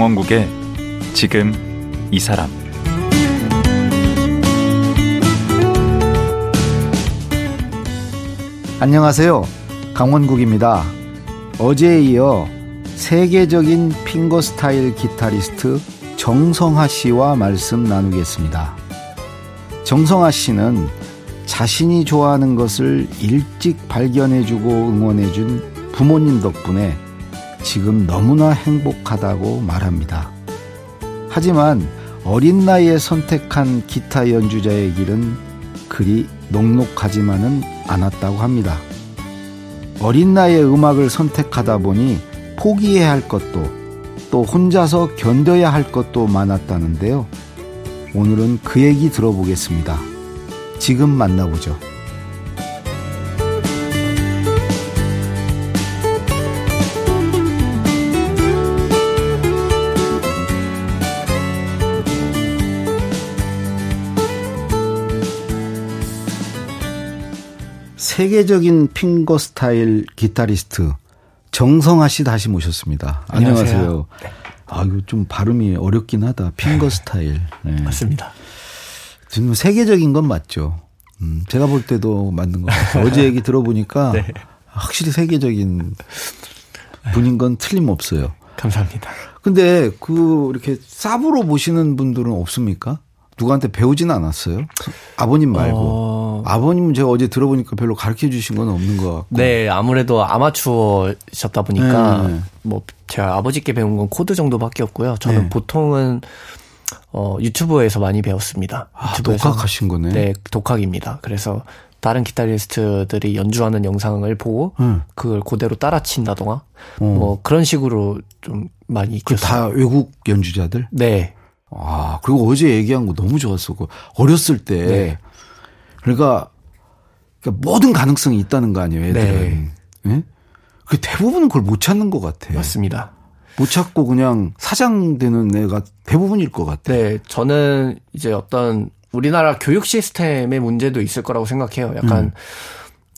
강원국의 지금 이 사람 안녕하세요. 강원국입니다. 어제에 이어 세계적인 핑거 스타일 기타리스트 정성하 씨와 말씀 나누겠습니다. 정성하 씨는 자신이 좋아하는 것을 일찍 발견해주고 응원해준 부모님 덕분에 지금 너무나 행복하다고 말합니다. 하지만 어린 나이에 선택한 기타 연주자의 길은 그리 녹록하지만은 않았다고 합니다. 어린 나이에 음악을 선택하다 보니 포기해야 할 것도 또 혼자서 견뎌야 할 것도 많았다는데요. 오늘은 그 얘기 들어보겠습니다. 지금 만나보죠. 세계적인 핑거 스타일 기타리스트 정성아 씨 다시 모셨습니다. 안녕하세요. 안녕하세요. 네. 아, 이거 좀 발음이 어렵긴 하다. 핑거 네. 스타일. 네. 맞습니다. 지금 세계적인 건 맞죠. 음, 제가 볼 때도 맞는 것 같아요. 어제 얘기 들어보니까 네. 확실히 세계적인 분인 건 틀림없어요. 감사합니다. 근데 그 이렇게 쌉으로 보시는 분들은 없습니까? 누구한테 배우지는 않았어요? 아버님 말고. 어... 아버님은 제가 어제 들어보니까 별로 가르쳐 주신 건 없는 것 같고. 네, 아무래도 아마추어셨다 보니까 네. 뭐 제가 아버지께 배운 건 코드 정도밖에 없고요. 저는 네. 보통은 어 유튜브에서 많이 배웠습니다. 아, 유튜브에서 독학하신 거네. 네, 독학입니다. 그래서 다른 기타리스트들이 연주하는 영상을 보고 음. 그걸 그대로 따라 친다던가 어. 뭐 그런 식으로 좀 많이 익혔어요. 다 외국 연주자들? 네. 아, 그리고 어제 얘기한 거 너무 좋았어. 그 어렸을 때. 네. 그러니까, 그러니까 모든 가능성이 있다는 거 아니에요, 애들은. 네. 네? 그 대부분은 그걸 못 찾는 것 같아. 맞습니다. 못 찾고 그냥 사장되는 애가 대부분일 것 같아. 네, 저는 이제 어떤 우리나라 교육 시스템의 문제도 있을 거라고 생각해요. 약간, 음.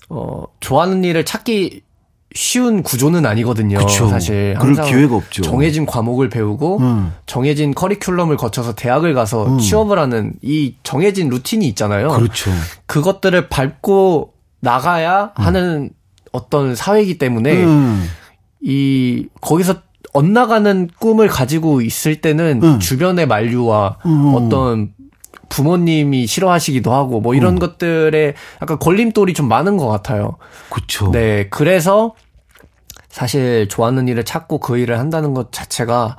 어, 좋아하는 일을 찾기 쉬운 구조는 아니거든요. 그쵸. 사실 그럴 기회가 없죠. 정해진 과목을 배우고 음. 정해진 커리큘럼을 거쳐서 대학을 가서 음. 취업을 하는 이 정해진 루틴이 있잖아요. 그렇죠. 그것들을 밟고 나가야 음. 하는 어떤 사회이기 때문에 음. 이 거기서 엇나가는 꿈을 가지고 있을 때는 음. 주변의 만류와 음. 어떤 부모님이 싫어하시기도 하고 뭐 이런 음. 것들에 약간 걸림돌이 좀 많은 것 같아요. 그렇죠. 네, 그래서 사실 좋아하는 일을 찾고 그 일을 한다는 것 자체가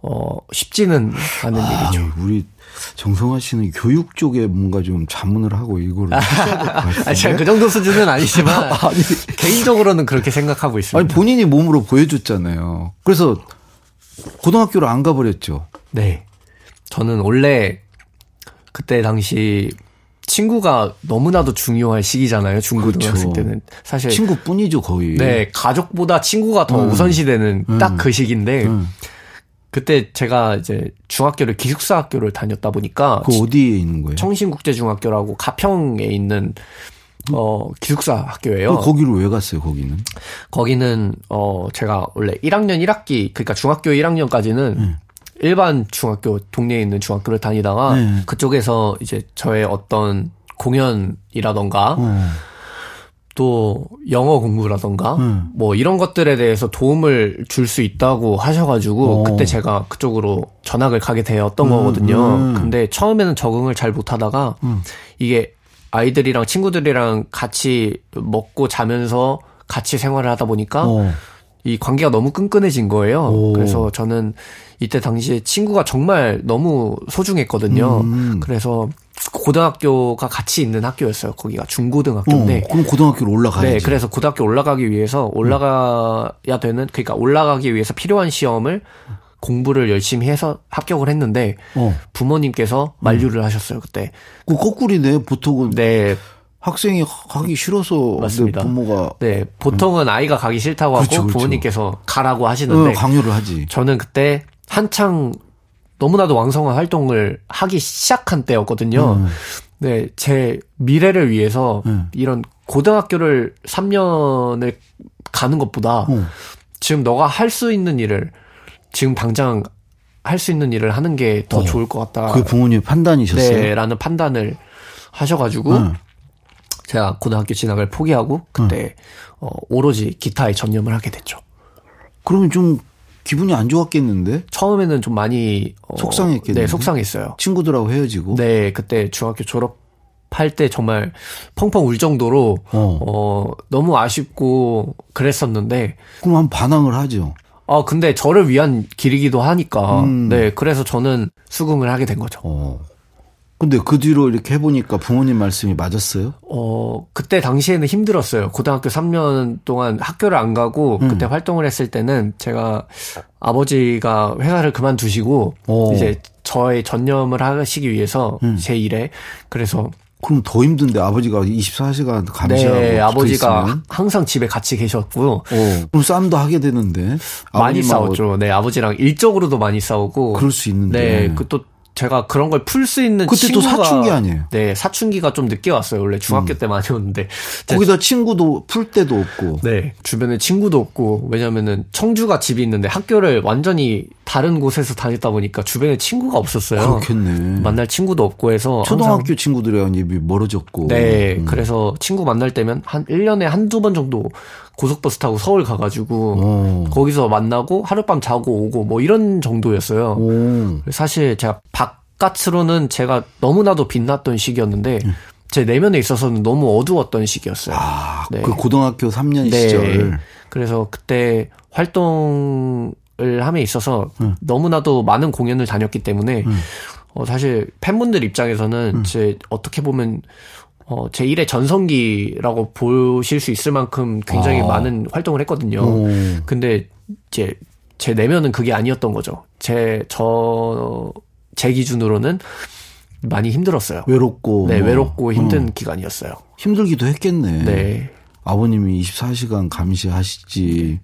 어 쉽지는 않은 아, 일이죠. 우리 정성화 씨는 교육 쪽에 뭔가 좀 자문을 하고 하셔야 될것 같아요. 제가 그 정도 수준은 아니지만 아니, 개인적으로는 그렇게 생각하고 있습니다. 아니 본인이 몸으로 보여줬잖아요. 그래서 고등학교를 안 가버렸죠. 네. 저는 원래 그때 당시 친구가 너무나도 중요할 시기잖아요. 중고등학생 그렇죠. 때는 사실 친구뿐이죠 거의. 네, 가족보다 친구가 더 음. 우선시되는 음. 딱그 시기인데 음. 그때 제가 이제 중학교를 기숙사 학교를 다녔다 보니까 그 어디에 있는 거예요? 청신국제중학교라고 가평에 있는 어 기숙사 학교예요. 거기로 왜 갔어요? 거기는? 거기는 어 제가 원래 1학년 1학기 그러니까 중학교 1학년까지는 음. 일반 중학교 동네에 있는 중학교를 다니다가 네. 그쪽에서 이제 저의 어떤 공연이라던가 어. 또 영어 공부라던가 음. 뭐 이런 것들에 대해서 도움을 줄 수 있다고 하셔가지고 어. 그때 제가 그쪽으로 전학을 가게 되었던 음. 거거든요. 음. 근데 처음에는 적응을 잘 못하다가 음. 이게 아이들이랑 친구들이랑 같이 먹고 자면서 같이 생활을 하다 보니까 어. 이 관계가 너무 끈끈해진 거예요. 오. 그래서 저는 이때 당시에 친구가 정말 너무 소중했거든요. 음. 그래서 고등학교가 같이 있는 학교였어요. 거기가 중고등학교인데. 어, 그럼 고등학교로 올라가야지. 네, 그래서 고등학교 올라가기 위해서 올라가야 되는 그러니까 올라가기 위해서 필요한 시험을 공부를 열심히 해서 합격을 했는데 어. 부모님께서 만류를 음. 하셨어요 그때. 그 거꾸리네 보통은. 네. 학생이 가기 싫어서 맞습니다. 부모가 네 보통은 아이가 가기 싫다고 그렇죠, 하고 그렇죠. 부모님께서 가라고 하시는데 어, 강요를 하지. 저는 그때 한창 너무나도 왕성한 활동을 하기 시작한 때였거든요. 음. 네, 제 미래를 위해서 음. 이런 고등학교를 3년을 가는 것보다 음. 지금 너가 할 수 있는 일을 지금 당장 할 수 있는 일을 하는 게더 어, 좋을 것 같다. 그 부모님 판단이셨어요? 네, 라는 판단을 하셔가지고 응. 제가 고등학교 진학을 포기하고 그때 응. 어, 오로지 기타에 전념을 하게 됐죠. 그러면 좀 기분이 안 좋았겠는데? 처음에는 좀 많이 어, 속상했겠네. 네, 속상했어요. 친구들하고 헤어지고. 네, 그때 중학교 졸업할 때 정말 펑펑 울 정도로 어, 어 너무 아쉽고 그랬었는데. 그럼 한 반항을 하죠. 아, 근데 저를 위한 길이기도 하니까. 음. 네, 그래서 저는 수긍을 하게 된 거죠. 어. 근데 그 뒤로 이렇게 해보니까 부모님 말씀이 맞았어요? 어, 그때 당시에는 힘들었어요. 고등학교 3년 동안 학교를 안 가고 음. 그때 활동을 했을 때는 제가 아버지가 회사를 그만두시고 오. 이제 저의 전념을 하시기 위해서 음. 제 일에 그래서 그럼 더 힘든데 아버지가 24시간 감시하고 네, 아버지가 있으면? 항상 집에 같이 계셨고요. 오, 그럼 싸움도 하게 되는데 많이 싸웠죠. 네, 아버지랑 일적으로도 많이 싸우고 그럴 수 있는데 네, 그또 제가 그런 걸 풀 수 있는 그때 친구가, 또 사춘기 아니에요? 네, 사춘기가 좀 늦게 왔어요. 원래 중학교 음. 때 많이 오는데 거기다 친구도 풀 데도 없고. 네, 주변에 친구도 없고 왜냐면은 청주가 집이 있는데 학교를 완전히 다른 곳에서 다녔다 보니까 주변에 친구가 없었어요. 그렇겠네. 만날 친구도 없고 해서 초등학교 친구들이랑 이미 멀어졌고. 네, 음. 그래서 친구 만날 때면 한 1년에 한두 번 정도 고속버스 타고 서울 가 가지고 오. 거기서 만나고 하룻밤 자고 오고 뭐 이런 정도였어요. 오. 사실 제가 바깥으로는 제가 너무나도 빛났던 시기였는데 음. 제 내면에 있어서는 너무 어두웠던 시기였어요. 아, 네. 그 고등학교 3년 네. 시절. 그래서 그때 활동 을 함에 있어서 음. 너무나도 많은 공연을 다녔기 때문에 음. 어, 사실 팬분들 입장에서는 음. 제 어떻게 보면 어, 제 1의 전성기라고 보실 수 있을 만큼 굉장히 아. 많은 활동을 했거든요. 오. 근데 이제 제 내면은 그게 아니었던 거죠. 제, 저, 제 기준으로는 많이 힘들었어요. 외롭고. 네, 외롭고 힘든 어. 기간이었어요. 힘들기도 했겠네. 네. 아버님이 24시간 감시하시지.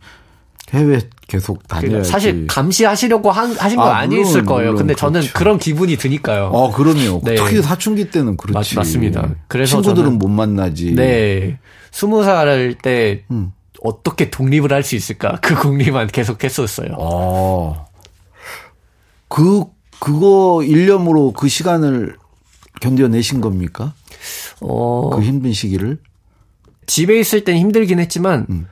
해외 계속 다녀야지. 그러니까 사실 감시하시려고 한, 하신 건 아, 아니었을 거예요. 물론, 근데 저는 그렇죠. 그런 기분이 드니까요. 아, 그러네요. 네. 특히 사춘기 때는 그렇지. 맞, 습니다 그래서 친구들은 저는, 못 만나지. 네. 스무 살 때 음. 어떻게 독립을 할 수 있을까? 그 궁리만 계속 했었어요. 아. 그, 그거 일념으로 그 시간을 견뎌내신 겁니까? 어. 그 힘든 시기를? 집에 있을 땐 힘들긴 했지만, 음.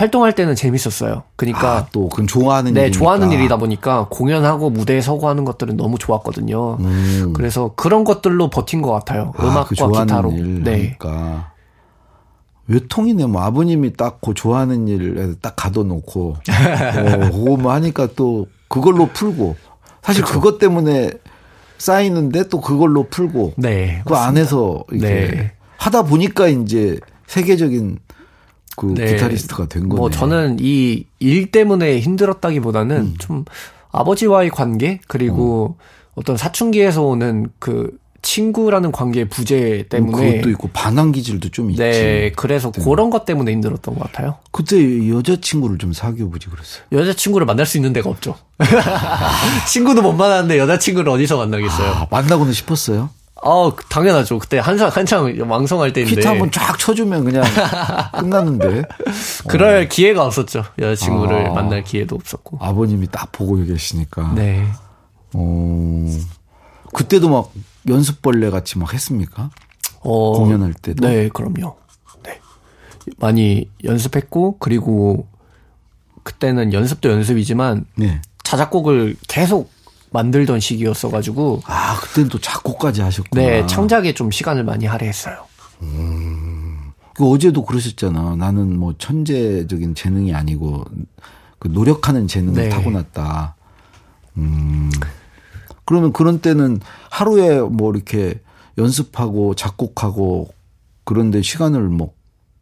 활동할 때는 재밌었어요. 그러니까 아, 또 그건 좋아하는 네 일이니까. 좋아하는 일이다 보니까 공연하고 무대에 서고 하는 것들은 너무 좋았거든요. 음. 그래서 그런 것들로 버틴 것 같아요. 아, 음악과 그 기타로. 네. 그러니까 외통이네. 뭐 아버님이 딱 그 좋아하는 일을 딱 가둬놓고 어, 그거 뭐 하니까 또 그걸로 풀고 사실 그쵸. 그것 때문에 쌓이는데 또 그걸로 풀고 네, 그 맞습니다. 안에서 이렇게 네. 하다 보니까 이제 세계적인 그 네. 기타리스트가 된 거네. 뭐 저는 이 일 때문에 힘들었다기보다는 음. 좀 아버지와의 관계 그리고 어. 떤 사춘기에서 오는 그 친구라는 관계의 부재 때문에 그것도 있고 반항 기질도 좀 있지. 네, 그래서 때문에. 그런 것 때문에 힘들었던 것 같아요. 그때 여자 친구를 좀 사귀어 보지 그랬어요. 여자 친구를 만날 수 있는 데가 없죠. 친구도 못 만났는데 여자 친구를 어디서 만나겠어요? 아, 만나고는 싶었어요. 어, 당연하죠. 그때 한창, 한창 왕성할 때인데. 기타 한번 쫙 쳐주면 그냥 끝났는데. 그럴 어. 기회가 없었죠. 여자친구를 아, 만날 기회도 없었고. 아버님이 딱 보고 계시니까. 네. 어, 그때도 막 연습벌레 같이 막 했습니까? 어, 공연할 때도. 네, 그럼요. 네. 많이 연습했고, 그리고 그때는 연습도 연습이지만. 네. 자작곡을 계속 만들던 시기였어가지고. 아, 그때는 또 작곡까지 하셨구나. 네, 창작에 좀 시간을 많이 할애했어요. 음. 그 어제도 그러셨잖아. 나는 뭐 천재적인 재능이 아니고 그 노력하는 재능을 네. 타고났다. 음. 그러면 그런 때는 하루에 뭐 이렇게 연습하고 작곡하고 그런데 시간을 뭐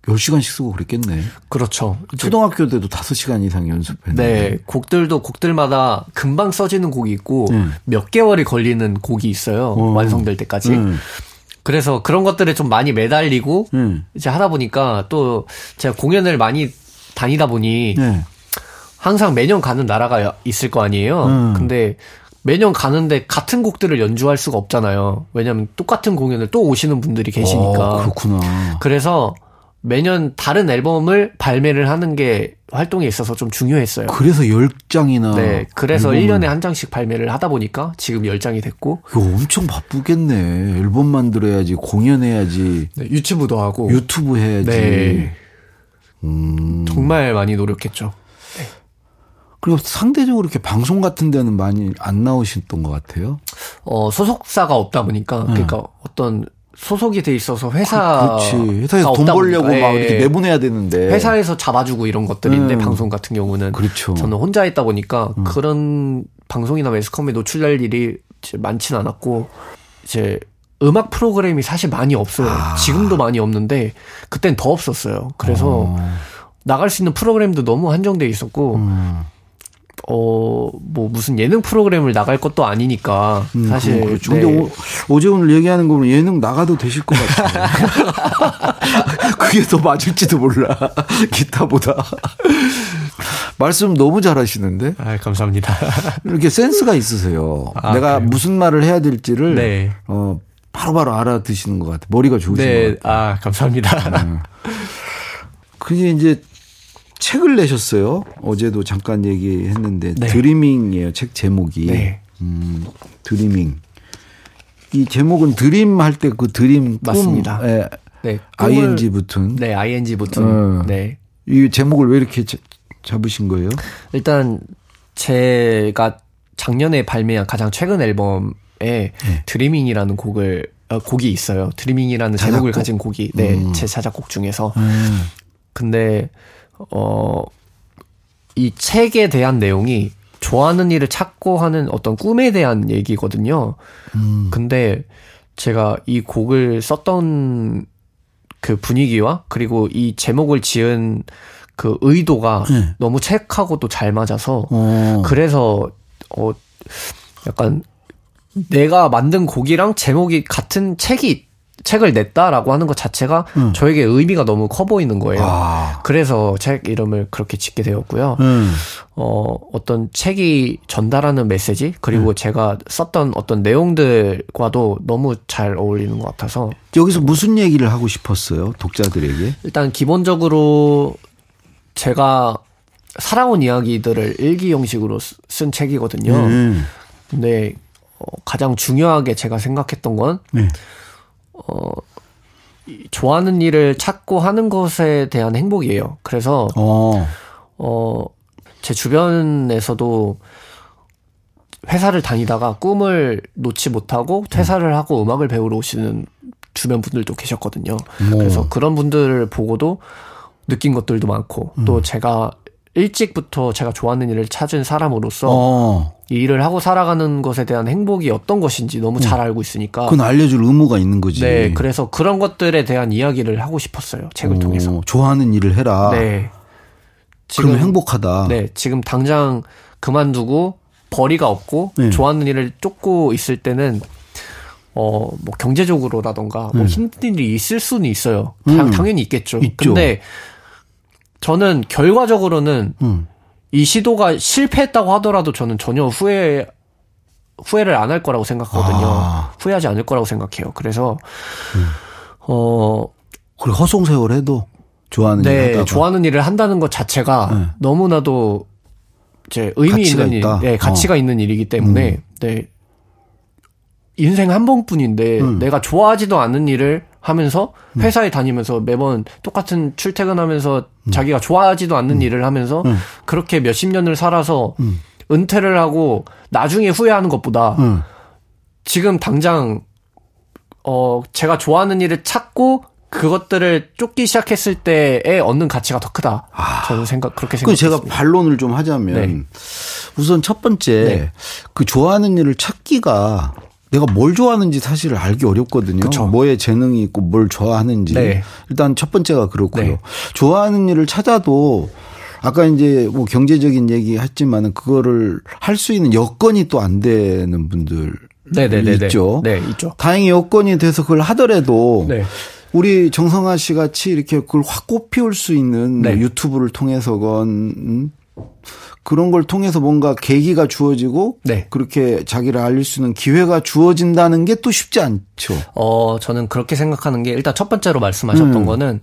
10시간씩 쓰고 그랬겠네. 그렇죠. 초등학교 때도 5시간 이상 연습했는데. 네. 곡들도 곡들마다 금방 써지는 곡이 있고 음. 몇 개월이 걸리는 곡이 있어요. 어. 완성될 때까지. 음. 그래서 그런 것들에 좀 많이 매달리고 음. 이제 하다 보니까 또 제가 공연을 많이 다니다 보니 네. 항상 매년 가는 나라가 있을 거 아니에요. 근데 매년 가는데 같은 곡들을 연주할 수가 없잖아요. 왜냐하면 똑같은 공연을 또 오시는 분들이 계시니까. 어, 그렇구나. 그래서 매년 다른 앨범을 발매를 하는 게 활동에 있어서 좀 중요했어요. 그래서 10장이나. 네. 그래서 앨범을. 1년에 한 장씩 발매를 하다 보니까 지금 10장이 됐고. 이거 엄청 바쁘겠네. 앨범 만들어야지, 공연해야지. 네, 유튜브도 하고. 유튜브 해야지. 네. 음. 정말 많이 노력했죠. 네. 그리고 상대적으로 이렇게 방송 같은 데는 많이 안 나오셨던 것 같아요. 어, 소속사가 없다 보니까, 네. 그러니까 어떤 소속이 돼 있어서 회사 그, 그렇지. 회사에서 돈 벌려고 막 이렇게 예. 내보내야 되는데 회사에서 잡아주고 이런 것들인데 음. 방송 같은 경우는 그렇죠. 저는 혼자 있다 보니까 음. 그런 방송이나 매스컴에 노출될 일이 많지는 않았고 이제 음악 프로그램이 사실 많이 없어요. 아. 지금도 많이 없는데 그땐 더 없었어요. 그래서 어. 나갈 수 있는 프로그램도 너무 한정돼 있었고 음. 무슨 예능 프로그램을 나갈 것도 아니니까, 음, 사실. 그렇죠. 네. 근데 오, 제 오늘 얘기하는 거 보면 예능 나가도 되실 것 같아요. 그게 더 맞을지도 몰라. 기타보다. 말씀 너무 잘하시는데? 아, 감사합니다. 이렇게 센스가 있으세요. 아, 내가 그래요? 무슨 말을 해야 될지를, 네. 어, 바로바로 알아드시는 것 같아요. 머리가 좋으신 네. 것 같아요. 아, 감사합니다. 음. 그게 이제 책을 내셨어요. 어제도 잠깐 얘기했는데 네. 드리밍이에요. 책 제목이. 네. 음, 드리밍. 이 제목은 드림 할 때 그 드림 맞습니다. 꿈, 예, 네, ing 붙은. 네, ing 붙은. 어, 네. 이 제목을 왜 이렇게 잡으신 거예요? 일단 제가 작년에 발매한 가장 최근 앨범에 네. 드리밍이라는 곡을 어, 곡이 있어요. 드리밍이라는 자작곡? 제목을 가진 곡이 네, 음. 제 자작곡 중에서. 음. 근데 어, 이 책에 대한 내용이 좋아하는 일을 찾고 하는 어떤 꿈에 대한 얘기거든요. 음. 근데 제가 이 곡을 썼던 그 분위기와 그리고 이 제목을 지은 그 의도가 네. 너무 책하고도 잘 맞아서 어. 그래서 어 약간 내가 만든 곡이랑 제목이 같은 책이 책을 냈다라고 하는 것 자체가 음. 저에게 의미가 너무 커 보이는 거예요. 아. 그래서 책 이름을 그렇게 짓게 되었고요. 음. 어, 어떤 책이 전달하는 메시지 그리고 음. 제가 썼던 어떤 내용들과도 너무 잘 어울리는 것 같아서 여기서 무슨 얘기를 하고 싶었어요 독자들에게? 일단 기본적으로 제가 살아온 이야기들을 일기 형식으로 쓴 책이거든요. 음. 근데 어, 가장 중요하게 제가 생각했던 건 네. 어, 좋아하는 일을 찾고 하는 것에 대한 행복이에요. 그래서 어, 어, 제 주변에서도 회사를 다니다가 꿈을 놓지 못하고 퇴사를 하고 음악을 배우러 오시는 주변 분들도 계셨거든요. 뭐. 그래서 그런 분들을 보고도 느낀 것들도 많고 음. 또 제가 일찍부터 제가 좋아하는 일을 찾은 사람으로서 어. 이 일을 하고 살아가는 것에 대한 행복이 어떤 것인지 너무 잘 음. 알고 있으니까. 그건 알려줄 의무가 있는 거지. 네. 그래서 그런 것들에 대한 이야기를 하고 싶었어요. 책을 오, 통해서. 좋아하는 일을 해라. 네. 지금 그럼 행복하다. 네. 지금 당장 그만두고 벌이가 없고 네. 좋아하는 일을 쫓고 있을 때는 어, 뭐 경제적으로라던가 뭐 음. 힘든 일이 있을 수는 있어요. 음. 당 연히 있겠죠. 있죠. 근데 저는 결과적으로는 음. 이 시도가 실패했다고 하더라도 저는 전혀 후회 후회를 안 할 거라고 생각하거든요. 아. 후회하지 않을 거라고 생각해요. 그래서 음. 어 그리고 허송세월 해도 좋아하는 네, 일을 좋아하는 일을 한다는 것 자체가 네. 너무나도 제 의미 있는 일, 네, 가치가 어. 있는 일이기 때문에 음. 네. 인생 한 번뿐인데 음. 내가 좋아하지도 않는 일을 하면서 음. 회사에 다니면서 매번 똑같은 출퇴근하면서 음. 자기가 좋아하지도 않는 음. 일을 하면서 음. 그렇게 몇십 년을 살아서 음. 은퇴를 하고 나중에 후회하는 것보다 음. 지금 당장 어 제가 좋아하는 일을 찾고 그것들을 쫓기 시작했을 때에 얻는 가치가 더 크다. 아, 저는 생각 그렇게 생각합니다. 제가 반론을 좀 하자면 네. 우선 첫 번째 네. 그 좋아하는 일을 찾기가 내가 뭘 좋아하는지 사실 알기 어렵거든요. 그쵸. 뭐에 재능이 있고 뭘 좋아하는지. 네. 일단 첫 번째가 그렇고요. 네. 좋아하는 일을 찾아도 아까 이제 뭐 경제적인 얘기 했지만은 그거를 할 수 있는 여건이 또 안 되는 분들 네네네네. 있죠. 네, 있죠. 다행히 여건이 돼서 그걸 하더라도 네. 우리 정성아 씨 같이 이렇게 그걸 확 꽃피울 수 있는 네. 뭐 유튜브를 통해서건 음? 그런 걸 통해서 뭔가 계기가 주어지고 네. 그렇게 자기를 알릴 수 있는 기회가 주어진다는 게 또 쉽지 않죠. 어, 저는 그렇게 생각하는 게 일단 첫 번째로 말씀하셨던 음. 거는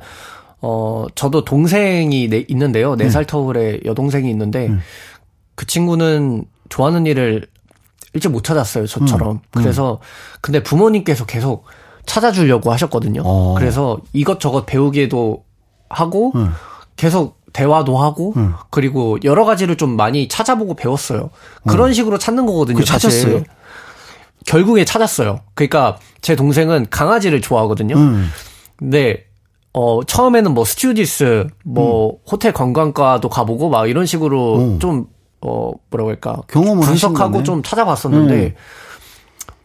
어, 저도 동생이 네, 있는데요. 네살 터울의 여동생이 있는데, 그 친구는 좋아하는 일을 일찍 못 찾았어요. 저처럼. 그래서, 근데 부모님께서 계속 찾아주려고 하셨거든요. 어. 그래서 이것저것 배우기도 하고, 계속 대화도 하고, 그리고 여러 가지를 좀 많이 찾아보고 배웠어요. 그런 식으로 찾는 거거든요. 그 사실. 찾았어요? 결국에 찾았어요. 그러니까 제 동생은 강아지를 좋아하거든요. 음. 근데 어 처음에는 뭐 스튜디스 뭐 음. 호텔 관광과도 가보고 막 이런 식으로 좀 어 뭐라고 할까 경험을 분석하고. 좀 찾아봤었는데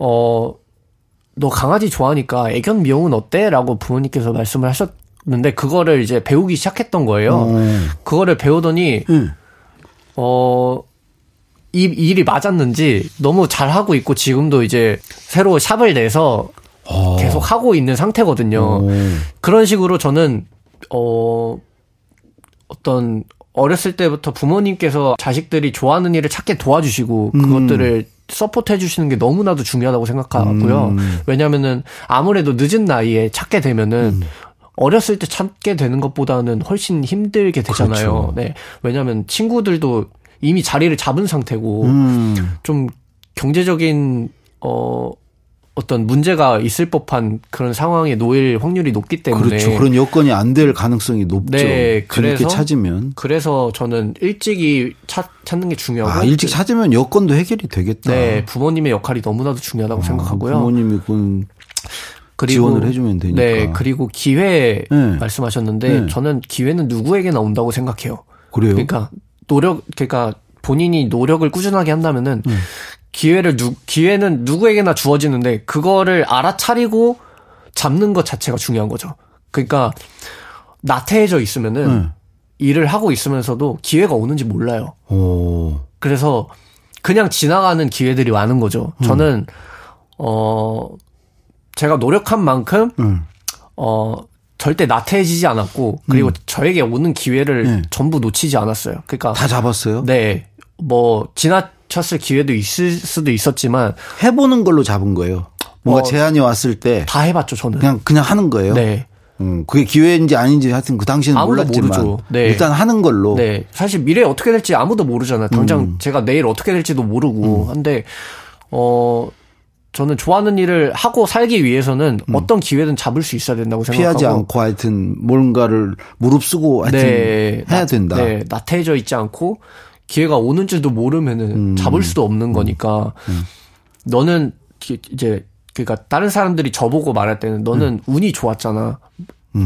음. 어너 강아지 좋아하니까 애견 미용은 어때?라고 부모님께서 말씀을 하셨 는데 그거를 이제 배우기 시작했던 거예요. 어. 그거를 배우더니 응. 어, 이 일이 맞았는지 너무 잘 하고 있고 지금도 이제 새로 샵을 내서 어. 계속 하고 있는 상태거든요. 오. 그런 식으로 저는 어 어떤 어렸을 때부터 부모님께서 자식들이 좋아하는 일을 찾게 도와주시고 음. 그것들을 support 해주시는 게 너무나도 중요하다고 생각하고요. 음. 왜냐면은 아무래도 늦은 나이에 찾게 되면은 어렸을 때 찾게 되는 것보다는 훨씬 힘들게 되잖아요. 그렇죠. 네. 왜냐면 친구들도 이미 자리를 잡은 상태고 음. 좀 경제적인 어 어떤 문제가 있을 법한 그런 상황에 놓일 확률이 높기 때문에 그렇죠. 그런 여건이 안 될 가능성이 높죠. 네, 그렇게 찾으면. 그래서 저는 일찍이 찾, 찾는 게 중요하고 아, 일찍 찾으면 여건도 해결이 되겠다. 네 부모님의 역할이 너무나도 중요하다고 아, 생각하고요. 부모님이 그건 그리고 지원을 해주면 되니까. 네 그리고 기회 네. 말씀하셨는데 네. 저는 기회는 누구에게나 온다고 생각해요. 그래요. 그러니까 노력 그러니까 본인이 노력을 꾸준하게 한다면은 네. 기회를 누 기회는 누구에게나 주어지는데 그거를 알아차리고 잡는 것 자체가 중요한 거죠. 그러니까 나태해져 있으면은 네. 일을 하고 있으면서도 기회가 오는지 몰라요. 오. 그래서 그냥 지나가는 기회들이 많은 거죠. 음. 저는 어 제가 노력한 만큼 응. 어 절대 나태해지지 않았고 그리고 저에게 오는 기회를 네. 전부 놓치지 않았어요. 그러니까 다 잡았어요? 네. 뭐 지나쳤을 기회도 있을 수도 있었지만 해보는 걸로 잡은 거예요. 뭔가 어, 제안이 왔을 때 다 해봤죠 저는. 그냥 그냥 하는 거예요. 네. 음, 그게 기회인지 아닌지 하여튼 그 당시에는 몰랐지만 모르죠. 네. 일단 하는 걸로. 네. 사실 미래에 어떻게 될지 아무도 모르잖아요. 당장 음. 제가 내일 어떻게 될지도 모르고 한데 어 저는 좋아하는 일을 하고 살기 위해서는 어떤 기회든 잡을 수 있어야 된다고 생각하고 음. 피하지 않고 하여튼 뭔가를 무릅쓰고 하여튼 네, 해야 나- 된다. 네, 나태해져 있지 않고 기회가 오는 줄도 모르면은 음. 잡을 수도 없는 거니까 너는 기- 이제 그러니까 다른 사람들이 저보고 말할 때는 너는 운이 좋았잖아.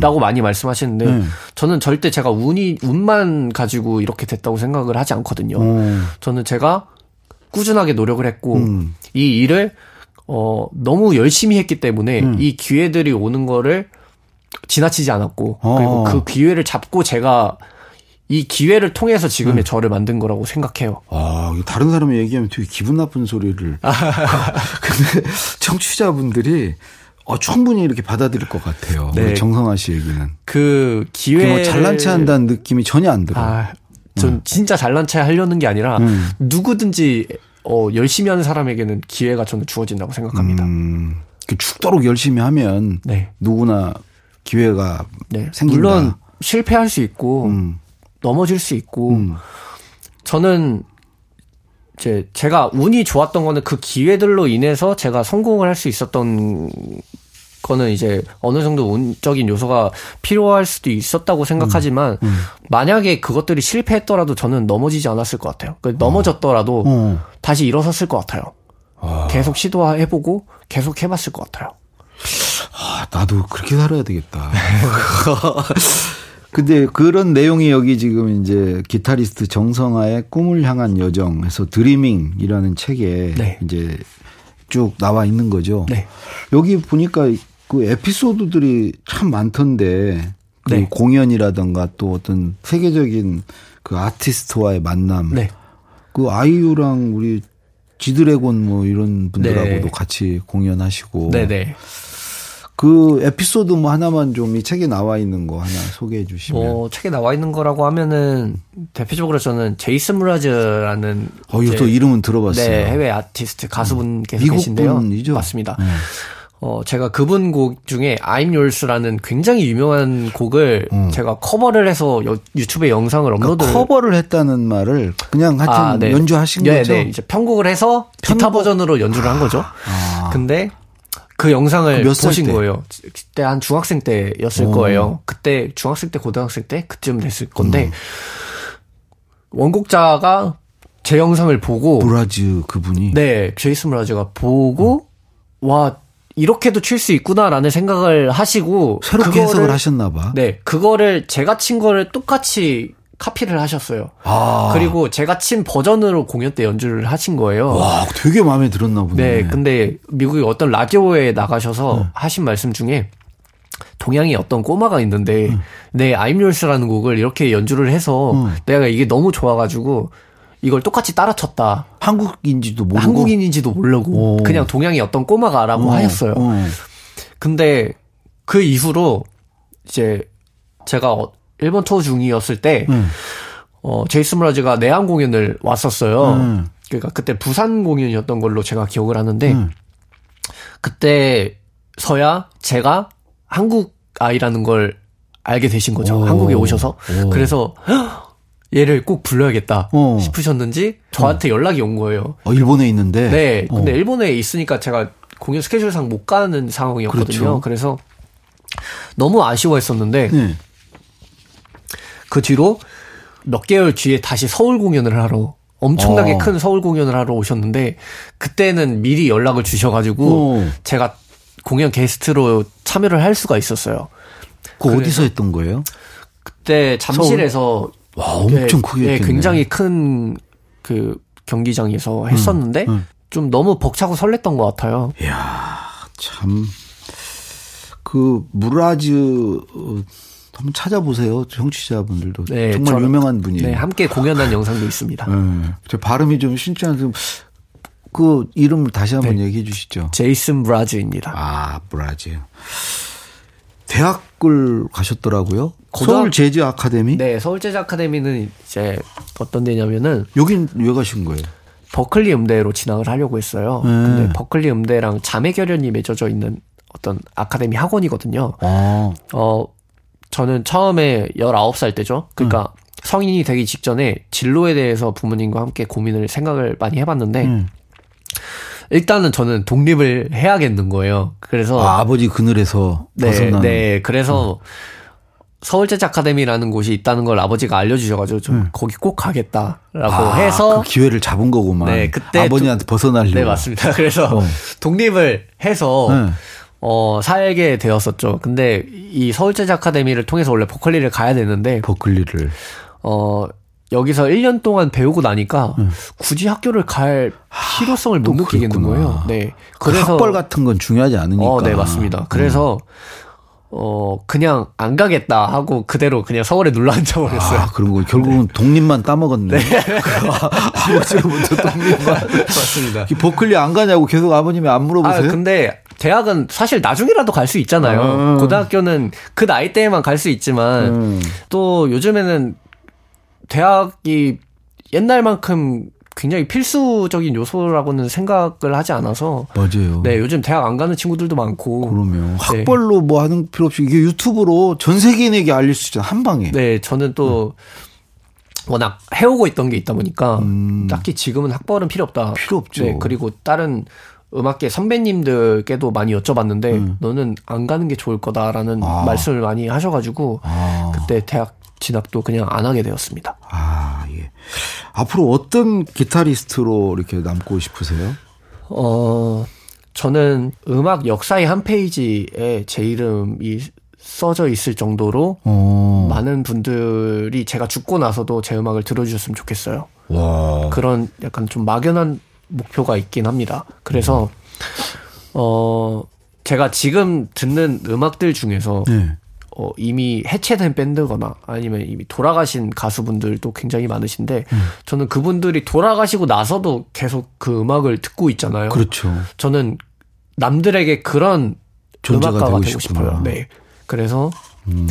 라고 많이 말씀하시는데 음. 저는 절대 제가 운이 운만 가지고 이렇게 됐다고 생각을 하지 않거든요. 어. 저는 제가 꾸준하게 노력을 했고 음. 이 일을 어 너무 열심히 했기 때문에 음. 이 기회들이 오는 거를 지나치지 않았고 어. 그리고 그 기회를 잡고 제가 이 기회를 통해서 지금의 음. 저를 만든 거라고 생각해요. 아, 다른 사람이 얘기하면 되게 기분 나쁜 소리를. 아. 근데 청취자분들이 어, 충분히 이렇게 받아들일 것 같아요. 네. 정성아 씨 얘기는. 그 기회 뭐 잘난 체 한다는 느낌이 전혀 안 들어. 아, 전 진짜 잘난 체 하려는 게 아니라 음. 누구든지 어 열심히 하는 사람에게는 기회가 저는 주어진다고 생각합니다. 음, 그 죽도록 열심히 하면 네. 누구나 기회가 네. 생긴다. 물론 실패할 수 있고 음. 넘어질 수 있고 음. 저는 이제 제가 운이 좋았던 거는 그 기회들로 인해서 제가 성공을 할 수 있었던 거는 이제 어느 정도 운적인 요소가 필요할 수도 있었다고 생각하지만 음. 만약에 그것들이 실패했더라도 저는 넘어지지 않았을 것 같아요. 그 넘어졌더라도 어. 다시 일어섰을 것 같아요. 계속 시도해보고 계속 해봤을 것 같아요. 아, 나도 그렇게 살아야 되겠다. 근데 그런 내용이 여기 지금 이제 기타리스트 정성아의 꿈을 향한 여정에서 드리밍이라는 책에 네. 이제 쭉 나와 있는 거죠. 네. 여기 보니까 그 에피소드들이 참 많던데 그 네. 공연이라든가 또 어떤 세계적인 그 아티스트와의 만남. 네. 그 아이유랑 우리 지드래곤 뭐 이런 분들하고도 네. 같이 공연하시고 네네. 그 에피소드 뭐 하나만 좀 이 책에 나와 있는 거 하나 소개해 주시면. 뭐 책에 나와 있는 거라고 하면은 대표적으로 저는 제이슨 무라즈라는 어, 이거 이제 또 이름은 들어봤어요. 네, 해외 아티스트 가수분께서 미국 계신데요. 분이죠? 맞습니다. 네. 어, 제가 그분 곡 중에 I'm Yours라는 굉장히 유명한 곡을 음. 제가 커버를 해서 여, 유튜브에 영상을 업로드를 그러니까 커버를 했다는 말을 그냥 하여튼 아, 네. 연주하신 네, 거죠? 네, 이제 편곡을 해서 편곡? 기타 버전으로 연주를 한 거죠. 아. 근데 그 영상을 그 보신 때? 거예요. 그때 한 중학생 때였을 오. 거예요. 그때 중학생 때 고등학생 때 그쯤 됐을 건데 음. 원곡자가 제 영상을 보고 므라즈 그분이 네 제이슨 므라즈가 보고 음. 와 이렇게도 칠 수 있구나라는 생각을 하시고 새롭게 그거를, 해석을 하셨나 봐. 네, 그거를 제가 친 거를 똑같이 카피를 하셨어요. 아. 그리고 제가 친 버전으로 공연 때 연주를 하신 거예요. 와, 되게 마음에 들었나 보네. 네, 근데 미국의 어떤 라디오에 나가셔서 네. 하신 말씀 중에 동양에 어떤 꼬마가 있는데 음. 내 I'm Yours라는 곡을 이렇게 연주를 해서 음. 내가 이게 너무 좋아가지고 이걸 똑같이 따라 쳤다. 한국인지도 모르고 한국인인지도 모르고 오. 그냥 동양의 어떤 꼬마가라고 오. 하셨어요. 오. 근데 그 이후로 이제 제가 어, 일본 투어 중이었을 때 음. 어, 제이스 브라즈가 내한 공연을 왔었어요. 음. 그러니까 그때 부산 공연이었던 걸로 제가 기억을 하는데 음. 그때 서야 제가 한국 아이라는 걸 알게 되신 거죠. 오. 한국에 오셔서. 오. 그래서 얘를 꼭 불러야겠다 어. 싶으셨는지 저한테 어. 연락이 온 거예요. 어, 일본에 있는데. 네. 근데 어. 일본에 있으니까 제가 공연 스케줄상 못 가는 상황이었거든요. 그렇죠. 그래서 너무 아쉬워했었는데 네. 그 뒤로 몇 개월 뒤에 다시 서울 공연을 하러 엄청나게 어. 큰 서울 공연을 하러 오셨는데 그때는 미리 연락을 주셔가지고 어. 제가 공연 게스트로 참여를 할 수가 있었어요. 그 어디서 했던 거예요? 그때 잠실에서 서울? 와, 엄청 크게 네, 굉장히 큰 그 경기장에서 했었는데 음, 음. 좀 너무 벅차고 설렜던 것 같아요. 이야, 참. 그 무라즈 어, 한번 찾아보세요. 청취자분들도 네, 정말 유명한 분이에요. 네, 함께 공연한 영상도 있습니다. 네, 제 발음이 좀 쉽지 않아서 그 이름을 다시 한번 네. 얘기해 주시죠. 제이슨 브라즈입니다. 아, 브라즈. 대학 을 가셨더라고요. 서울 재즈 아카데미? 네, 서울 재즈 아카데미는 이제 어떤 데냐면은 여긴 왜 가신 거예요? 버클리 음대로 진학을 하려고 했어요. 네. 근데 버클리 음대랑 자매 결연이 맺어져 있는 어떤 아카데미 학원이거든요. 아. 어, 저는 처음에 19살 때죠. 그러니까 음. 성인이 되기 직전에 진로에 대해서 부모님과 함께 고민을 생각을 많이 해봤는데 음. 일단은 저는 독립을 해야겠는 거예요. 그래서 아, 버지 그늘에서 네, 벗어난. 네, 그래서 음. 서울재즈 아카데미라는 곳이 있다는 걸 아버지가 알려주셔가지고 좀 음. 거기 꼭 가겠다라고 아, 해서 그 기회를 잡은 거구만. 네, 그때 아버님한테 벗어나려고. 네, 맞습니다. 그래서 어. 독립을 해서 네. 어, 살게 되었었죠. 근데 이 서울재즈 아카데미를 통해서 원래 버클리를 가야 되는데 버클리를 어 여기서 1년 동안 배우고 나니까 음. 굳이 학교를 갈 필요성을 못 느끼겠는 거예요. 네. 그 그래서 학벌 같은 건 중요하지 않으니까. 어, 네, 맞습니다. 그래서 음. 어 그냥 안 가겠다 하고 그대로 그냥 서울에 눌러 앉아 버렸어요. 아, 그런 거 결국은 네. 독립만 따먹었네. 네. 아버지로부터 독립만. 맞습니다. 버클리 안 가냐고 계속 아버님이 안 물어보세요? 아, 근데 대학은 사실 나중이라도 갈 수 있잖아요. 음. 고등학교는 그 나이 때에만 갈 수 있지만 음. 또 요즘에는 대학이 옛날만큼 굉장히 필수적인 요소라고는 생각을 하지 않아서 맞아요. 네, 요즘 대학 안 가는 친구들도 많고 그러면 네. 학벌로 뭐 하는 필요 없이 이게 유튜브로 전 세계인에게 알릴 수 있잖아 한 방에. 네, 저는 또 음. 워낙 해오고 있던 게 있다 보니까 음. 딱히 지금은 학벌은 필요 없다. 필요 없죠. 네, 그리고 다른 음악계 선배님들께도 많이 여쭤봤는데 음. 너는 안 가는 게 좋을 거다라는 아. 말씀을 많이 하셔가지고 아. 그때 대학 진학도 그냥 안 하게 되었습니다. 아, 예. 앞으로 어떤 기타리스트로 이렇게 남고 싶으세요? 어, 저는 음악 역사의 한 페이지에 제 이름이 써져 있을 정도로 어. 많은 분들이 제가 죽고 나서도 제 음악을 들어주셨으면 좋겠어요. 와. 그런 약간 좀 막연한 목표가 있긴 합니다. 그래서, 음. 어, 제가 지금 듣는 음악들 중에서 네. 어, 이미 해체된 밴드거나 아니면 이미 돌아가신 가수분들도 굉장히 많으신데 음. 저는 그분들이 돌아가시고 나서도 계속 그 음악을 듣고 있잖아요. 그렇죠. 저는 남들에게 그런 음악가가 되고, 되고 싶어요. 네. 그래서 음.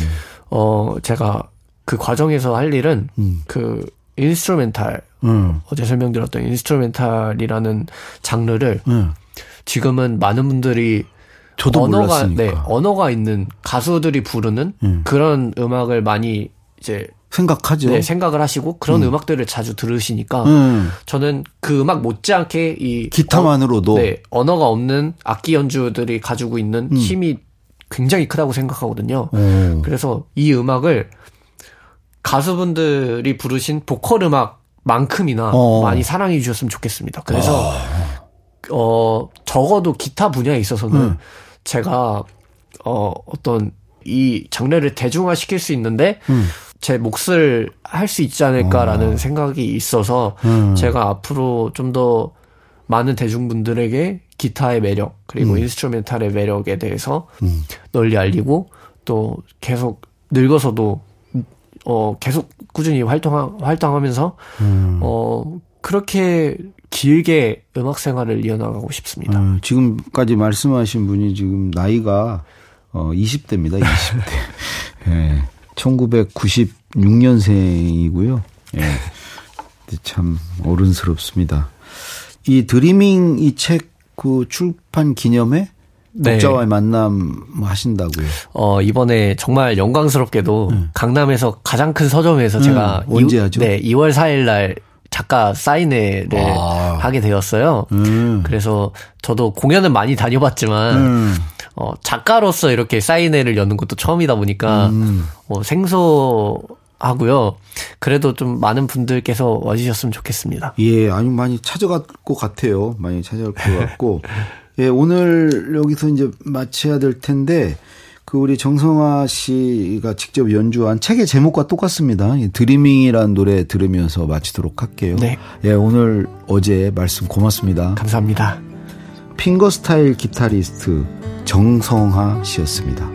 어 제가 그 과정에서 할 일은 음. 그 instrumental 음. 어제 설명드렸던 instrumental이라는 장르를 음. 지금은 많은 분들이 저도 언어가 몰랐으니까. 네, 언어가 있는 가수들이 부르는 음. 그런 음악을 많이 이제 생각하죠. 네, 생각을 하시고 그런 음. 악들을 자주 들으시니까 음. 저는 그 음악 못지않게 이 기타만으로도 어, 네, 언어가 없는 악기 연주들이 가지고 있는 음. 힘이 굉장히 크다고 생각하거든요. 오. 그래서 이 음악을 가수분들이 부르신 보컬 음악만큼이나 어. 많이 사랑해 주셨으면 좋겠습니다. 그래서 어 적어도 기타 분야에 있어서는 음. 제가 어 어떤 이 장르를 대중화 시킬 수 있는데 음. 제 몫을 할 수 있지 않을까라는 생각이 있어서 음. 제가 앞으로 좀 더 많은 대중분들에게 기타의 매력 그리고 음. instrumental의 매력에 대해서 널리 알리고 또 계속 늙어서도 어 계속 꾸준히 활동 활동하면서 음. 어 그렇게 길게 음악 생활을 이어나가고 싶습니다. 어, 지금까지 말씀하신 분이 지금 나이가 어 20대입니다. 20대. 예. 1996년생이고요. 예. 참 어른스럽습니다. 이 드리밍 이 책 그 출판 기념회 네. 독자와의 만남 뭐 하신다고요. 어, 이번에 정말 영광스럽게도 강남에서 가장 큰 서점에서 제가 음, 언제 이- 하죠? 네, 2월 4일 날 작가 사인회를 아. 하게 되었어요. 음. 그래서 저도 공연은 많이 다녀봤지만 음. 어, 작가로서 이렇게 사인회를 여는 것도 처음이다 보니까 음. 어, 생소 하고요. 그래도 좀 많은 분들께서 와주셨으면 좋겠습니다. 예, 아니 많이 찾아갈 것 같아요. 많이 찾아갈 것 같고. 예, 오늘 여기서 이제 마쳐야 될 텐데 그 우리 정성화 씨가 직접 연주한 책의 제목과 똑같습니다. 이 드리밍이라는 노래 들으면서 마치도록 할게요. 네. 예, 오늘 어제 말씀 고맙습니다. 감사합니다. 핑거스타일 기타리스트 정성화 씨였습니다.